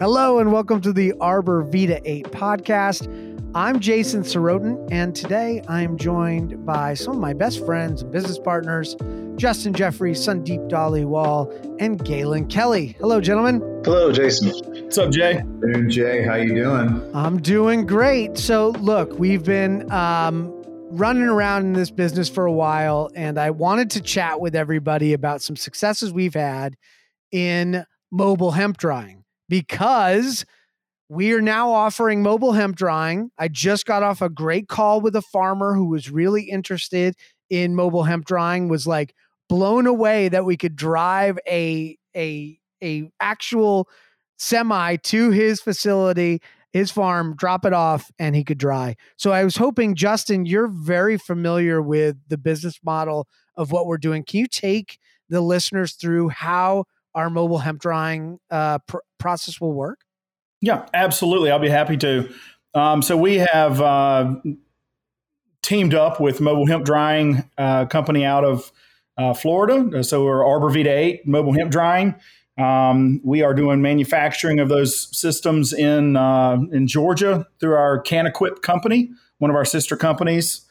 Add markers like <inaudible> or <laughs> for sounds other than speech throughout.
Hello, and welcome to the Arbor Vita 8 podcast. I'm Jason Sorotin, and today I am joined by some of my best friends and business partners, Justin Jeffrey, Sandeep Dhaliwal, and Galen Kelly. Hello, gentlemen. Hello, Jason. What's up, Jay? Hey, Jay. How you doing? I'm doing great. So, look, we've been um, running around in this business for a while, and I wanted to chat with everybody about some successes we've had in mobile hemp drying because we are now offering mobile hemp drying. I just got off a great call with a farmer who was really interested in mobile hemp drying was like blown away that we could drive a a a actual semi to his facility his farm drop it off and he could dry so i was hoping justin you're very familiar with the business model of what we're doing can you take the listeners through how our mobile hemp drying uh, pr- process will work? Yeah, absolutely. I'll be happy to. Um, so we have uh, teamed up with Mobile Hemp Drying uh, Company out of uh, Florida. So we're Arbor Vita 8 Mobile Hemp Drying. Um, we are doing manufacturing of those systems in uh, in Georgia through our CanEquip company, one of our sister companies,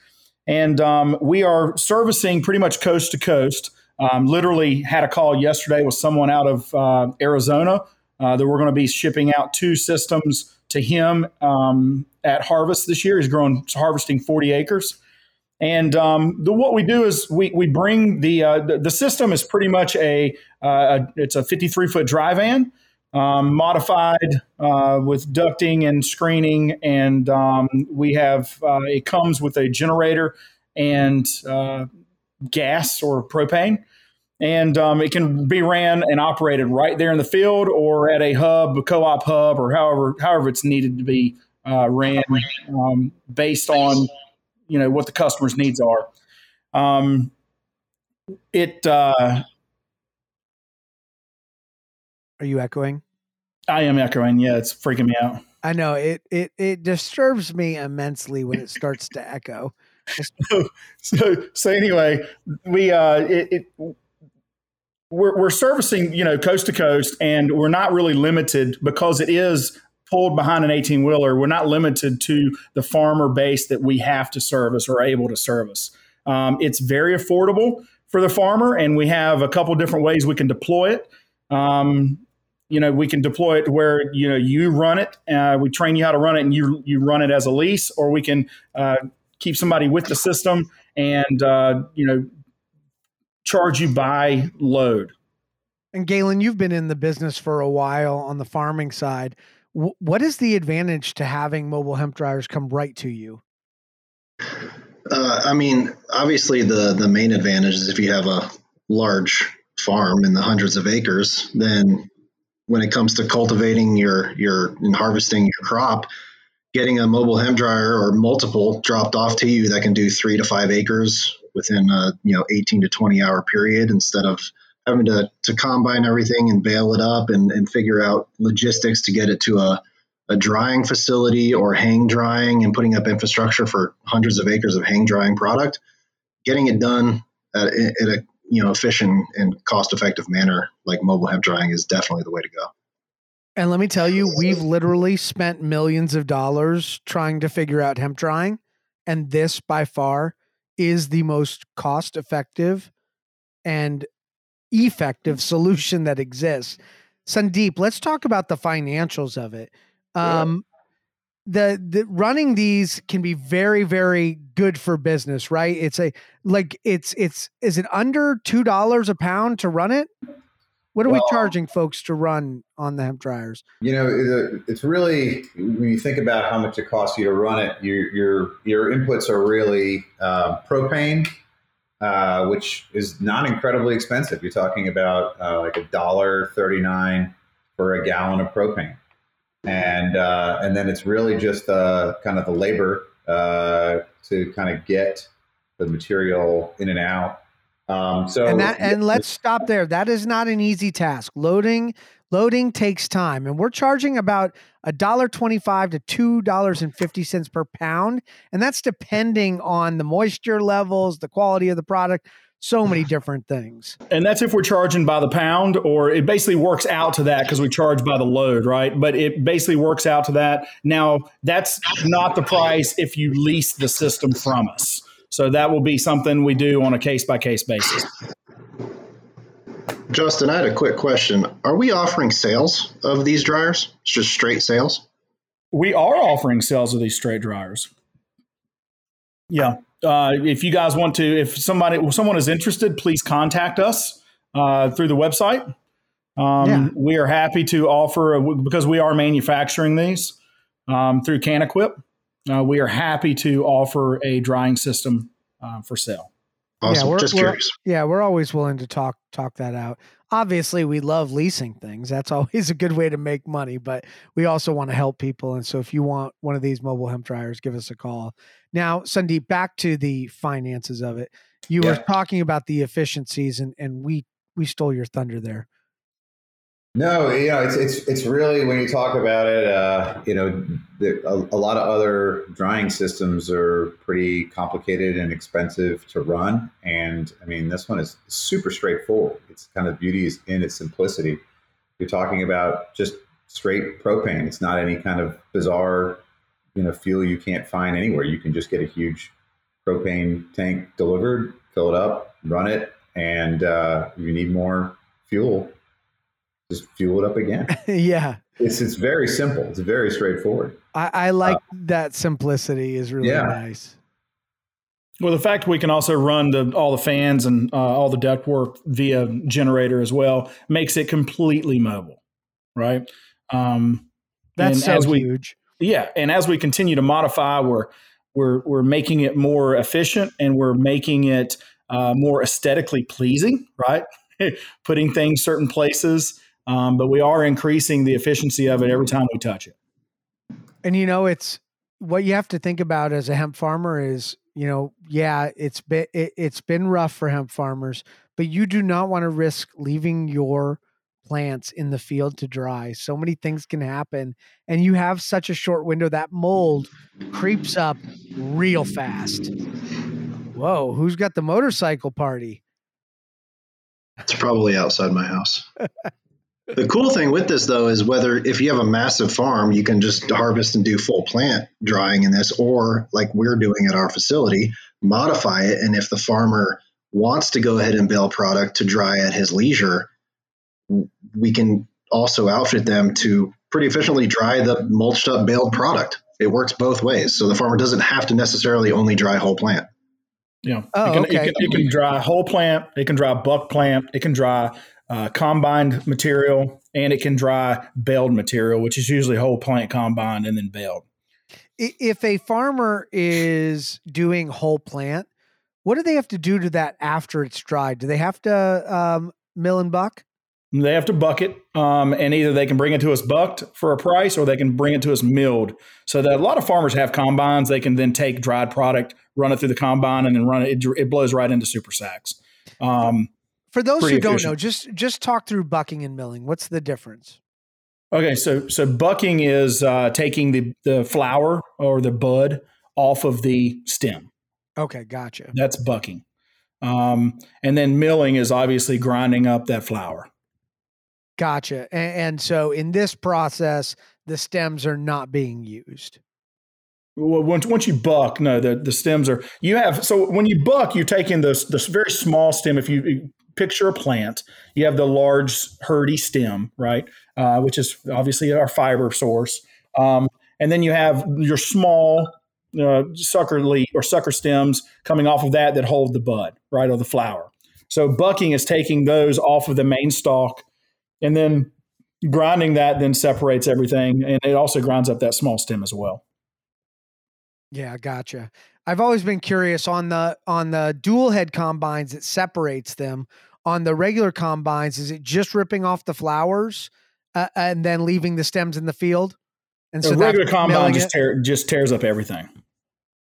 and um, we are servicing pretty much coast to coast. Um, literally had a call yesterday with someone out of uh, Arizona uh, that we're going to be shipping out two systems to him um, at harvest this year. He's growing, harvesting 40 acres. And um, the, what we do is we, we bring the, uh, the, the system is pretty much a, uh, a it's a 53 foot dry van um, modified uh, with ducting and screening, and um, we have uh, it comes with a generator and gas or propane. And um, it can be ran and operated right there in the field or at a hub, a co-op hub, or however however it's needed to be uh, ran um, based on you know what the customer's needs are. Um, it. Uh, are you echoing? I am echoing. Yeah, it's freaking me out. I know it. It it disturbs me immensely when it starts to echo. So, so, so anyway, we uh, it, it we're, we're servicing you know coast to coast, and we're not really limited because it is pulled behind an 18 wheeler. We're not limited to the farmer base that we have to service or able to service. Um, it's very affordable for the farmer, and we have a couple different ways we can deploy it. Um, you know, we can deploy it where you know you run it. Uh, we train you how to run it, and you you run it as a lease, or we can uh, keep somebody with the system and uh, you know charge you by load. And Galen, you've been in the business for a while on the farming side. W- what is the advantage to having mobile hemp dryers come right to you? Uh, I mean, obviously, the the main advantage is if you have a large farm in the hundreds of acres, then when it comes to cultivating your your and harvesting your crop, getting a mobile hemp dryer or multiple dropped off to you that can do three to five acres within a you know 18 to 20 hour period instead of having to, to combine everything and bale it up and, and figure out logistics to get it to a, a drying facility or hang drying and putting up infrastructure for hundreds of acres of hang drying product getting it done at, at a you know efficient and cost effective manner like mobile hemp drying is definitely the way to go and let me tell you, we've literally spent millions of dollars trying to figure out hemp drying. And this by far is the most cost effective and effective solution that exists. Sandeep, let's talk about the financials of it. Um, the, the running these can be very very good for business right it's a like it's it's is it under two dollars a pound to run it what are well, we charging folks to run on the hemp dryers? You know, it's really when you think about how much it costs you to run it, your your your inputs are really uh, propane, uh, which is not incredibly expensive. You're talking about uh, like a dollar thirty nine for a gallon of propane, and uh, and then it's really just uh, kind of the labor uh, to kind of get the material in and out. Um, so and that and let's stop there. That is not an easy task. Loading loading takes time, and we're charging about a dollar twenty-five to two dollars and fifty cents per pound, and that's depending on the moisture levels, the quality of the product. so many <sighs> different things. And that's if we're charging by the pound, or it basically works out to that because we charge by the load, right? But it basically works out to that. Now, that's not the price if you lease the system from us. So that will be something we do on a case by case basis. Justin, I had a quick question. Are we offering sales of these dryers? It's just straight sales? We are offering sales of these straight dryers. Yeah. Uh, if you guys want to, if somebody, if someone is interested, please contact us uh, through the website. Um, yeah. We are happy to offer a, because we are manufacturing these um, through CanEquip. Uh, we are happy to offer a drying system uh, for sale. Awesome. Yeah, we're, Just we're, curious. Yeah, we're always willing to talk talk that out. Obviously, we love leasing things. That's <laughs> always a good way to make money, but we also want to help people. And so if you want one of these mobile hemp dryers, give us a call. Now, Sandeep, back to the finances of it. You yeah. were talking about the efficiencies and and we we stole your thunder there. No, you know, it's it's it's really when you talk about it, uh, you know, the, a, a, lot of other drying systems are pretty complicated and expensive to run, and I mean, this one is super straightforward. It's kind of beauty is in its simplicity. You're talking about just straight propane. It's not any kind of bizarre, you know, fuel you can't find anywhere. You can just get a huge propane tank delivered, fill it up, run it, and uh, you need more fuel, just fuel it up again. <laughs> yeah. It's it's very simple. It's very straightforward. I, I like uh, that simplicity is really yeah. nice. Well, the fact we can also run the, all the fans and uh, all the ductwork via generator as well makes it completely mobile, right? Um, That's so we, huge. Yeah, and as we continue to modify, we're we're we're making it more efficient and we're making it uh, more aesthetically pleasing, right? <laughs> Putting things certain places um, but we are increasing the efficiency of it every time we touch it. And you know, it's what you have to think about as a hemp farmer is, you know, yeah, it's been it, it's been rough for hemp farmers, but you do not want to risk leaving your plants in the field to dry. So many things can happen, and you have such a short window that mold creeps up real fast. Whoa, who's got the motorcycle party? It's probably outside my house. <laughs> The cool thing with this, though, is whether if you have a massive farm, you can just harvest and do full plant drying in this, or like we're doing at our facility, modify it. And if the farmer wants to go ahead and bale product to dry at his leisure, we can also outfit them to pretty efficiently dry the mulched up baled product. It works both ways. So the farmer doesn't have to necessarily only dry whole plant. Yeah. Oh, it, can, okay. it, can, it can dry whole plant, it can dry buck plant, it can dry uh, combined material and it can dry baled material, which is usually whole plant combined and then baled. If a farmer is doing whole plant, what do they have to do to that after it's dried? Do they have to um, mill and buck? They have to buck it, um, and either they can bring it to us bucked for a price, or they can bring it to us milled. So that a lot of farmers have combines. They can then take dried product, run it through the combine, and then run it. It, it blows right into super sacks. Um, for those who don't know, just just talk through bucking and milling. What's the difference? Okay, so so bucking is uh, taking the the flower or the bud off of the stem. Okay, gotcha. That's bucking, um, and then milling is obviously grinding up that flower. Gotcha. And, and so in this process, the stems are not being used. Well, once once you buck, no, the, the stems are you have. So when you buck, you're taking this this very small stem. If you picture a plant, you have the large herdy stem, right, uh, which is obviously our fiber source, um, and then you have your small uh, sucker leaf or sucker stems coming off of that that hold the bud, right, or the flower. So bucking is taking those off of the main stalk, and then grinding that then separates everything, and it also grinds up that small stem as well. Yeah, gotcha. I've always been curious on the on the dual head combines. It separates them. On the regular combines, is it just ripping off the flowers uh, and then leaving the stems in the field? And so the regular combine just tear, just tears up everything.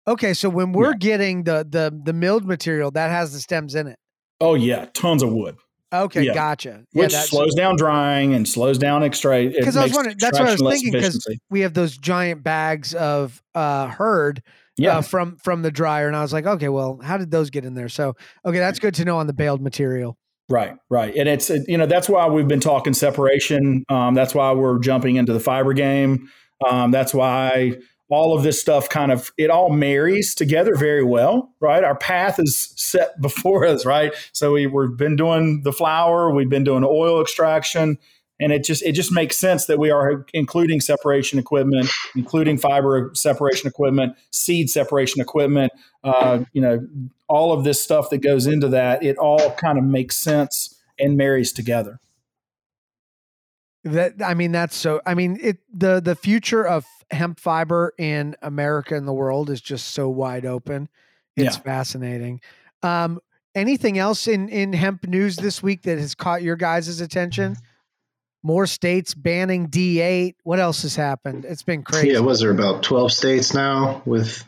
Okay, so when we're yeah. getting the the the milled material, that has the stems in it. Oh yeah, tons of wood. Okay, yeah. gotcha. Which yeah, slows down drying and slows down extract. Because I was wondering, that's what I was thinking. Because we have those giant bags of uh, hurd Yeah. uh, from from the dryer, and I was like, okay, well, how did those get in there? So, okay, that's good to know on the baled material. Right, right, and it's uh, you know that's why we've been talking separation. Um, that's why we're jumping into the fiber game. Um, that's why all of this stuff kind of it all marries together very well, right? Our path is set <laughs> before us, right? So we, we've been doing the flower, we've been doing oil extraction, and it just it just makes sense that we are including separation equipment, including fiber separation equipment, seed separation equipment, uh, you know, all of this stuff that goes into that. It all kind of makes sense and marries together. That I mean, that's so. I mean, it the the future of hemp fiber in America and the world is just so wide open. It's Yeah. fascinating. Um, anything else in in hemp news this week that has caught your guys' attention? More states banning D8. What else has happened? It's been crazy. Yeah, was there about 12 states now with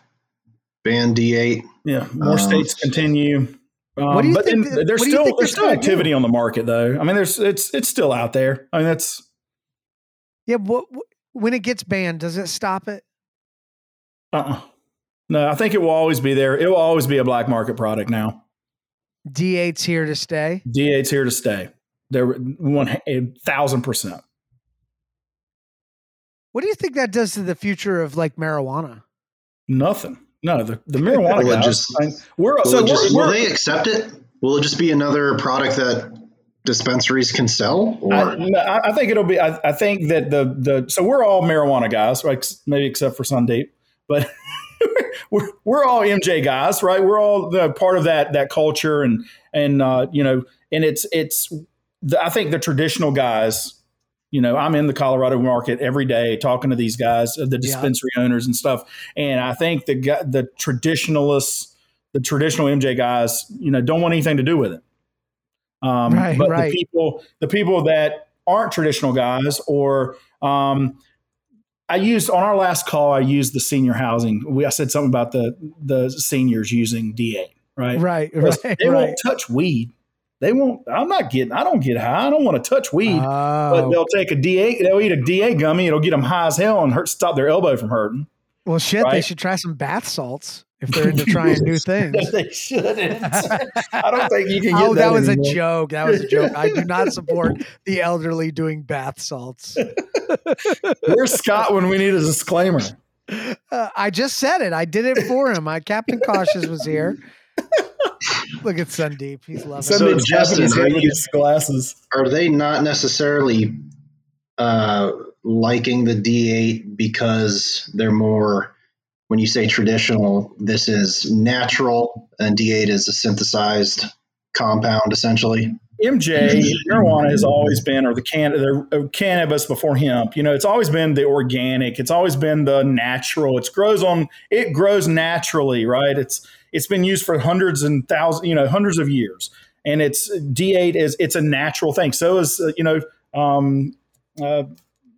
ban D8? Yeah, more Um, states continue. Um, What do you but think that- there's what do you still think there's still gonna do? activity on the market though. I mean, there's it's it's still out there. I mean, that's Yeah. What, what when it gets banned, does it stop it? uh-uh. no. I think it will always be there. It will always be a black market product now. D8's here to stay. D8's here to stay. There one a thousand percent. What do you think that does to the future of like marijuana? Nothing. No, the, the <laughs> marijuana Will guys. just- I mean, we're Will, so just, we're, will they accept it? Will it just be another product that dispensaries can sell? Or I, I I think it'll be. I, I think that the the so we're all marijuana guys, right? Maybe except for Sandeep, but <laughs> we're we're all MJ guys, right? We're all the part of that that culture, and and uh, you know, and it's it's. The, I think the traditional guys. You know, I'm in the Colorado market every day talking to these guys, uh, the dispensary owners and stuff, and I think the the traditionalists, the traditional MJ guys, you know, don't want anything to do with it. Um, Right, but right. the people, the people that aren't traditional guys, or um, I used on our last call, I used the senior housing. We I said something about the the seniors using D8, right? Right. <laughs> Right. They right. won't touch weed. They won't. I'm not getting. I don't get high. I don't want to touch weed. but Oh. they'll take a D8. They'll eat a D8 gummy. It'll get them high as hell and hurt. Stop their elbow from hurting. Well, shit, they should try some bath salts if they're into trying new <laughs> things. they shouldn't. <laughs> I don't think you can get Oh, that, was anymore. a joke. That was a joke. I do not <laughs> support the elderly doing bath salts. Where's Scott when we need a disclaimer? Uh, I just said it. I did it for him. My Captain Cautious was here. Look at Sandeep. He's loving So, it. Somebody's Justin, tapping are head you- his glasses. are they not necessarily uh, liking the D8 because they're more, when you say traditional, this is natural and D8 is a synthesized compound essentially? MJ marijuana has always been, or the can, the uh, cannabis before hemp. You know, it's always been the organic. It's always been the natural. It grows on. It grows naturally, right? It's it's been used for hundreds and thousands, you know, hundreds of years. And it's D8 is it's a natural thing. So is uh, you know, um, uh,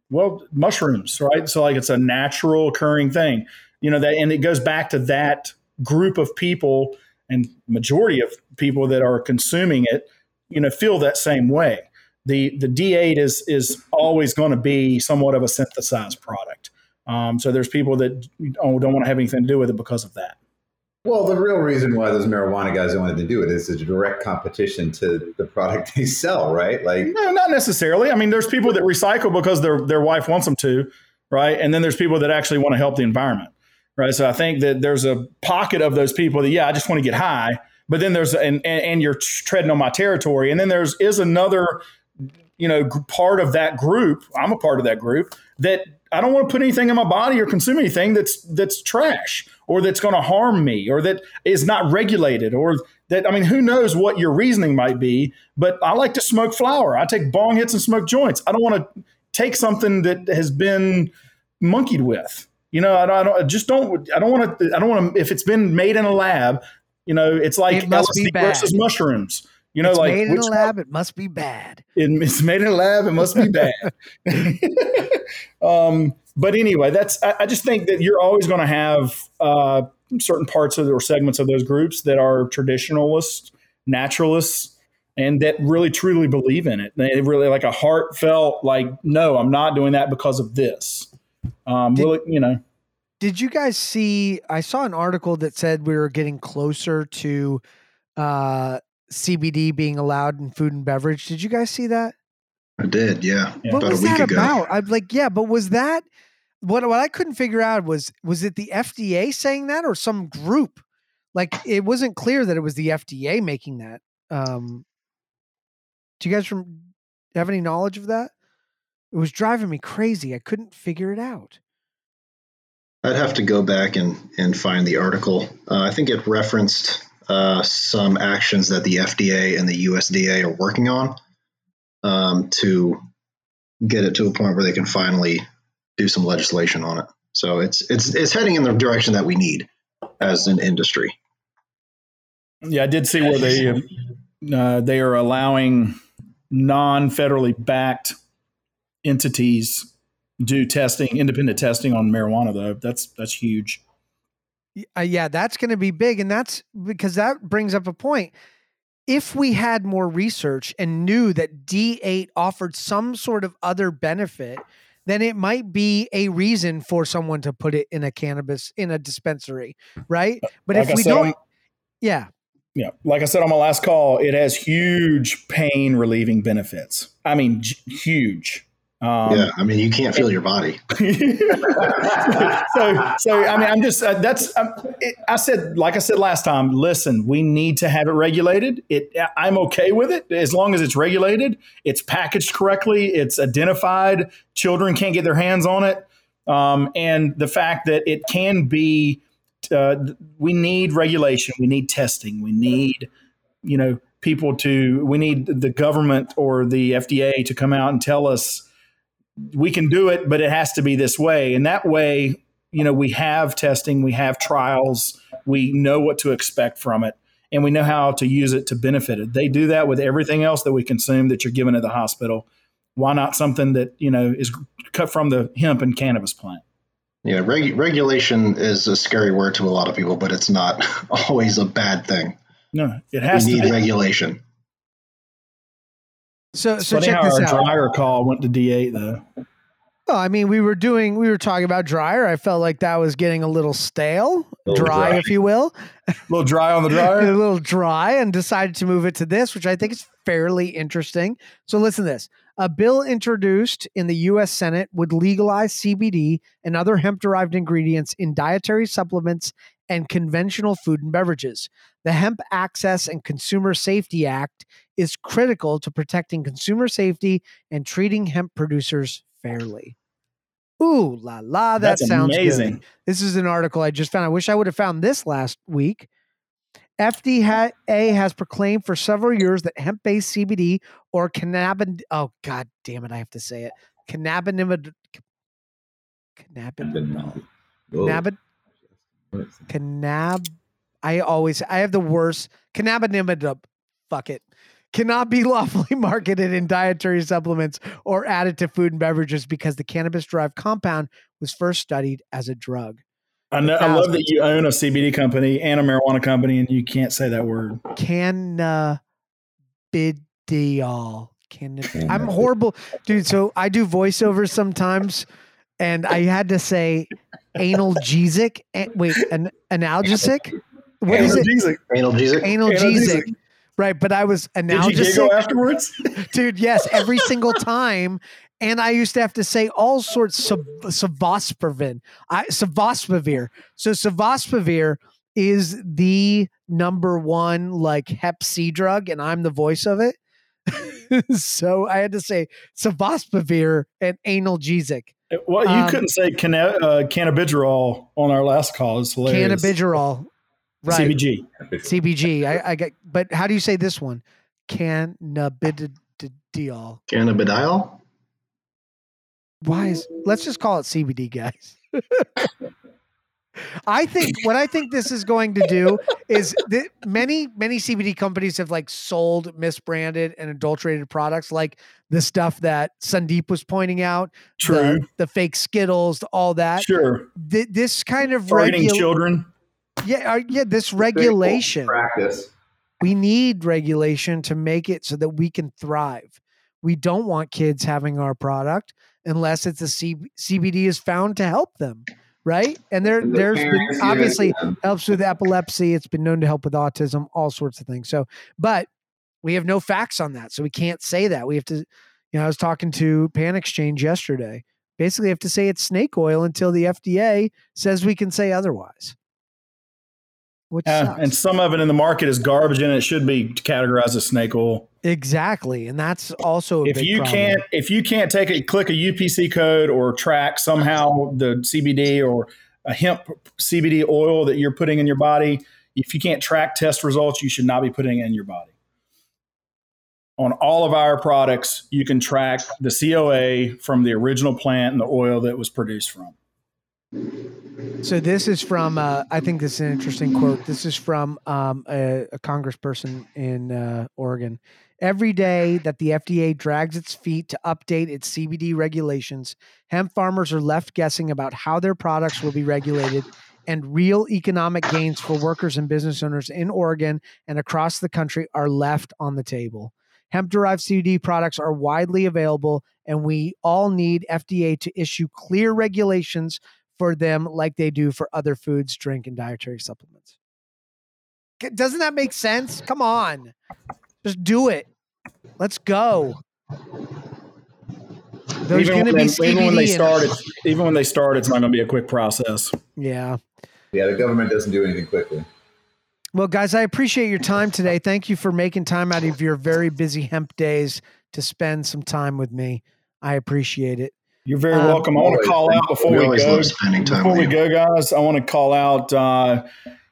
well, mushrooms, right? So like it's a natural occurring thing. You know that, and it goes back to that group of people and majority of people that are consuming it you know feel that same way. The the d8 is is always going to be somewhat of a synthesized product. Um, so there's people that oh, don't want to have anything to do with it because of that. Well, the real reason why those marijuana guys don't want to do it is it's a direct competition to the product <laughs> they sell, right? Like, no not necessarily. I mean there's people that recycle because their their wife wants them to right? And then there's people that actually want to help the environment right? So i think that there's a pocket of those people that yeah i just want to get high but then there's and and, and you're treading on my territory. And then there's is another you know part of that group i'm a part of that group that i don't want to put anything in my body or consume anything that's that's trash or that's going to harm me or that is not regulated or that i mean who knows what your reasoning might be but i like to smoke flower i take bong hits and smoke joints. I don't want to take something that has been monkeyed with you know i don't, I don't I just don't i don't want to i don't want to if it's been made in a lab you know it's like It LSD versus mushrooms you know it's like made in a lab. It must be bad. it, it's made in a lab. It must be <laughs> bad. <laughs> um, but anyway, that's. I, I just think that you're always going to have uh, certain parts of the, or segments of those groups that are traditionalists, naturalists, and that really truly believe in it. They really like a heartfelt, like, no, I'm not doing that because of this. Um, Did- will you know? did you guys see? I saw an article that said we were getting closer to uh, CBD being allowed in food and beverage. Did you guys see that? I did, yeah. Yeah. What About a was week that ago. about? I'm like, yeah, but was that what? What I couldn't figure out was was it the FDA saying that or some group? Like, it wasn't clear that it was the FDA making that. Um, do you guys from have any knowledge of that? It was driving me crazy. I couldn't figure it out. I'd have to go back and, and find the article. Uh, I think it referenced uh, some actions that the FDA and the USDA are working on um, to get it to a point where they can finally do some legislation on it. So it's it's it's heading in the direction that we need as an industry. Yeah, I did see where they uh, they are allowing non-federally backed entities do testing, independent testing on marijuana. Though that's that's huge. Uh, yeah, that's going to be big. And that's because that brings up a point. If we had more research and knew that D8 offered some sort of other benefit, then it might be a reason for someone to put it in a cannabis in a dispensary, right? But Like if I we don't, on- yeah, Yeah, like I said on my last call, it has huge pain relieving benefits. I mean, j- huge. Um, yeah, I mean you can't feel your body. <laughs> so, so I mean, I'm just uh, that's um, it, I said, like I said last time. Listen, we need to have it regulated. It, I'm okay with it as long as it's regulated. It's packaged correctly. It's identified. Children can't get their hands on it, um, and the fact that it can be. Uh, we need regulation. We need testing. We need, you know, people to. We need the government or the FDA to come out and tell us we can do it, but it has to be this way. And that way, you know, we have testing, we have trials, we know what to expect from it, and we know how to use it to benefit it. They do that with everything else that we consume that you're given at the hospital. Why not something that, you know, is cut from the hemp and cannabis plant? Yeah, reg- regulation is a scary word to a lot of people, but it's not <laughs> always a bad thing. No, it has we to need be. regulation. So It's so funny check how this our out. dryer call went to D8 though. Well, I mean, we were doing, we were talking about dryer. I felt like that was getting a little stale, Little dry, dry. if you will. A little dry on the dryer. <laughs> a little dry and decided to move it to this, which I think is fairly interesting. So listen to this. A bill introduced in the US Senate would legalize CBD and other hemp derived ingredients in dietary supplements and conventional food and beverages. The Hemp Access and Consumer Safety Act is critical to protecting consumer safety and treating hemp producers fairly. Ooh la la, that That's sounds amazing. good. This is an article I just found. I wish I would have found this last week. FDA has proclaimed for several years that hemp-based CBD or cannabis. Oh God damn it! I have to say it. Cannabinoid. Cannabinoid. Whoa. Cannabid. Cannab. I always. I have the worst. Cannabinoid. Fuck it. Cannot be <laughs> lawfully marketed in dietary supplements or added to food and beverages because the cannabis-derived compound was first studied as a drug. I know. I love that you own a CBD company and a marijuana company, and you can't say that word. cannabidiol. Cannab- I'm horrible, dude. So I do voiceovers sometimes, and I had to say analgesic. eh, Wait, an analgesic. What is it? Analgesic. Analgesic. Analgesic. Right, but I was Did you analgesic, giggle afterwards? <laughs> dude. Yes, every single time. And I used to have to say all sorts of sofosbuvir. I sofosbuvir. So sofosbuvir is the number one like Hep C drug, and I'm the voice of it. <laughs> so I had to say sofosbuvir and analgesic. Well, you Um, couldn't say canna- uh, cannabidiol on our last call. It's hilarious. Cannabidiol. Right. CBG. CBG. I, I get but how do you say this one? Cannabidiol. Cannabidiol. Why is let's just call it CBD, guys. <laughs> I think what I think this is going to do is that many many CBD companies have like sold misbranded and adulterated products, like the stuff that Sandeep was pointing out, True. the, the fake Skittles, all that. sure. Th- this kind of Targeting regu- children. yeah, uh, yeah, this regulation. practice. We need regulation to make it so that we can thrive. We don't want kids having our product unless it's a C- CBD is found to help them. Right? And there, The there's been obviously helps with epilepsy. It's been known to help with autism, all sorts of things. So, but we have no facts on that, so we can't say that. We have to, you know, I was talking to Pan Exchange yesterday. Basically, have to say it's snake oil until the FDA says we can say otherwise. Which Uh, and some of it in the market is garbage, and it should be categorized as snake oil. exactly, and that's also a if you problem. can't if you can't take it click a upc code or track somehow the cbd or a hemp cbd oil that you're putting in your body if you can't track test results you should not be putting it in your body on all of our products you can track the coa from the original plant and the oil that was produced from So this is from. Uh, I think this is an interesting quote. This is from um, a, a congressperson in uh, Oregon. Every day that the FDA drags its feet to update its CBD regulations, hemp farmers are left guessing about how their products will be regulated, and real economic gains for workers and business owners in Oregon and across the country are left on the table. Hemp derived CBD products are widely available, and we all need FDA to issue clear regulations for them like they do for other foods, drink, and dietary supplements. Doesn't that make sense? Come on. Just do it. Let's go. There's even going to when, be they, even when they start it's, even when they start it's not going to be a quick process Yeah. Yeah, the government doesn't do anything quickly. Well, guys, I appreciate your time today. Thank you for making time out of your very busy hemp days to spend some time with me. I appreciate it. You're very Um, welcome. I want to call out before we we, go. love spending time Before we you. go, guys, I want to call out uh,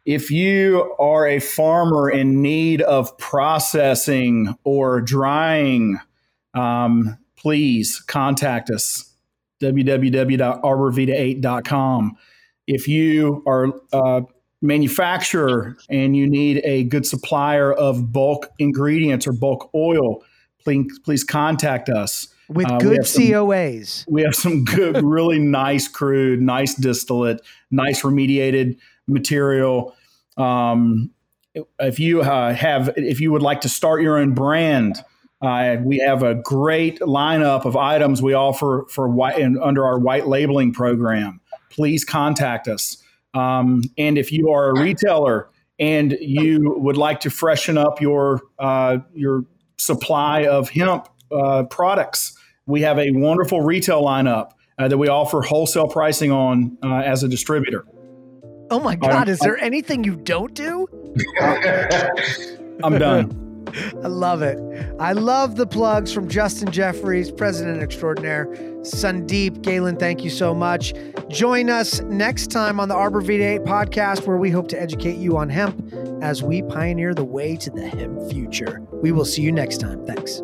if you are a farmer in need of processing or drying, um, please contact us www.arborvita8.com. If you are a manufacturer and you need a good supplier of bulk ingredients or bulk oil, please please contact us. With Uh, good have some- COAs. We have some good, <laughs> really nice crude, nice distillate, nice remediated material. Um, if you uh, have, if you would like to start your own brand, uh, we have a great lineup of items we offer for white and under our white labeling program. Please contact us. Um, and if you are a retailer and you would like to freshen up your uh, your supply of hemp uh, products, we have a wonderful retail lineup uh, that we offer wholesale pricing on uh, as a distributor. Oh my God, is there anything you don't do? I'm done. <laughs> I love it. I love the plugs from Justin Jeffries, President Extraordinaire. Sandeep, Galen, thank you so much. Join us next time on the Arbor Vita 8 podcast, where we hope to educate you on hemp as we pioneer the way to the hemp future. We will see you next time. Thanks.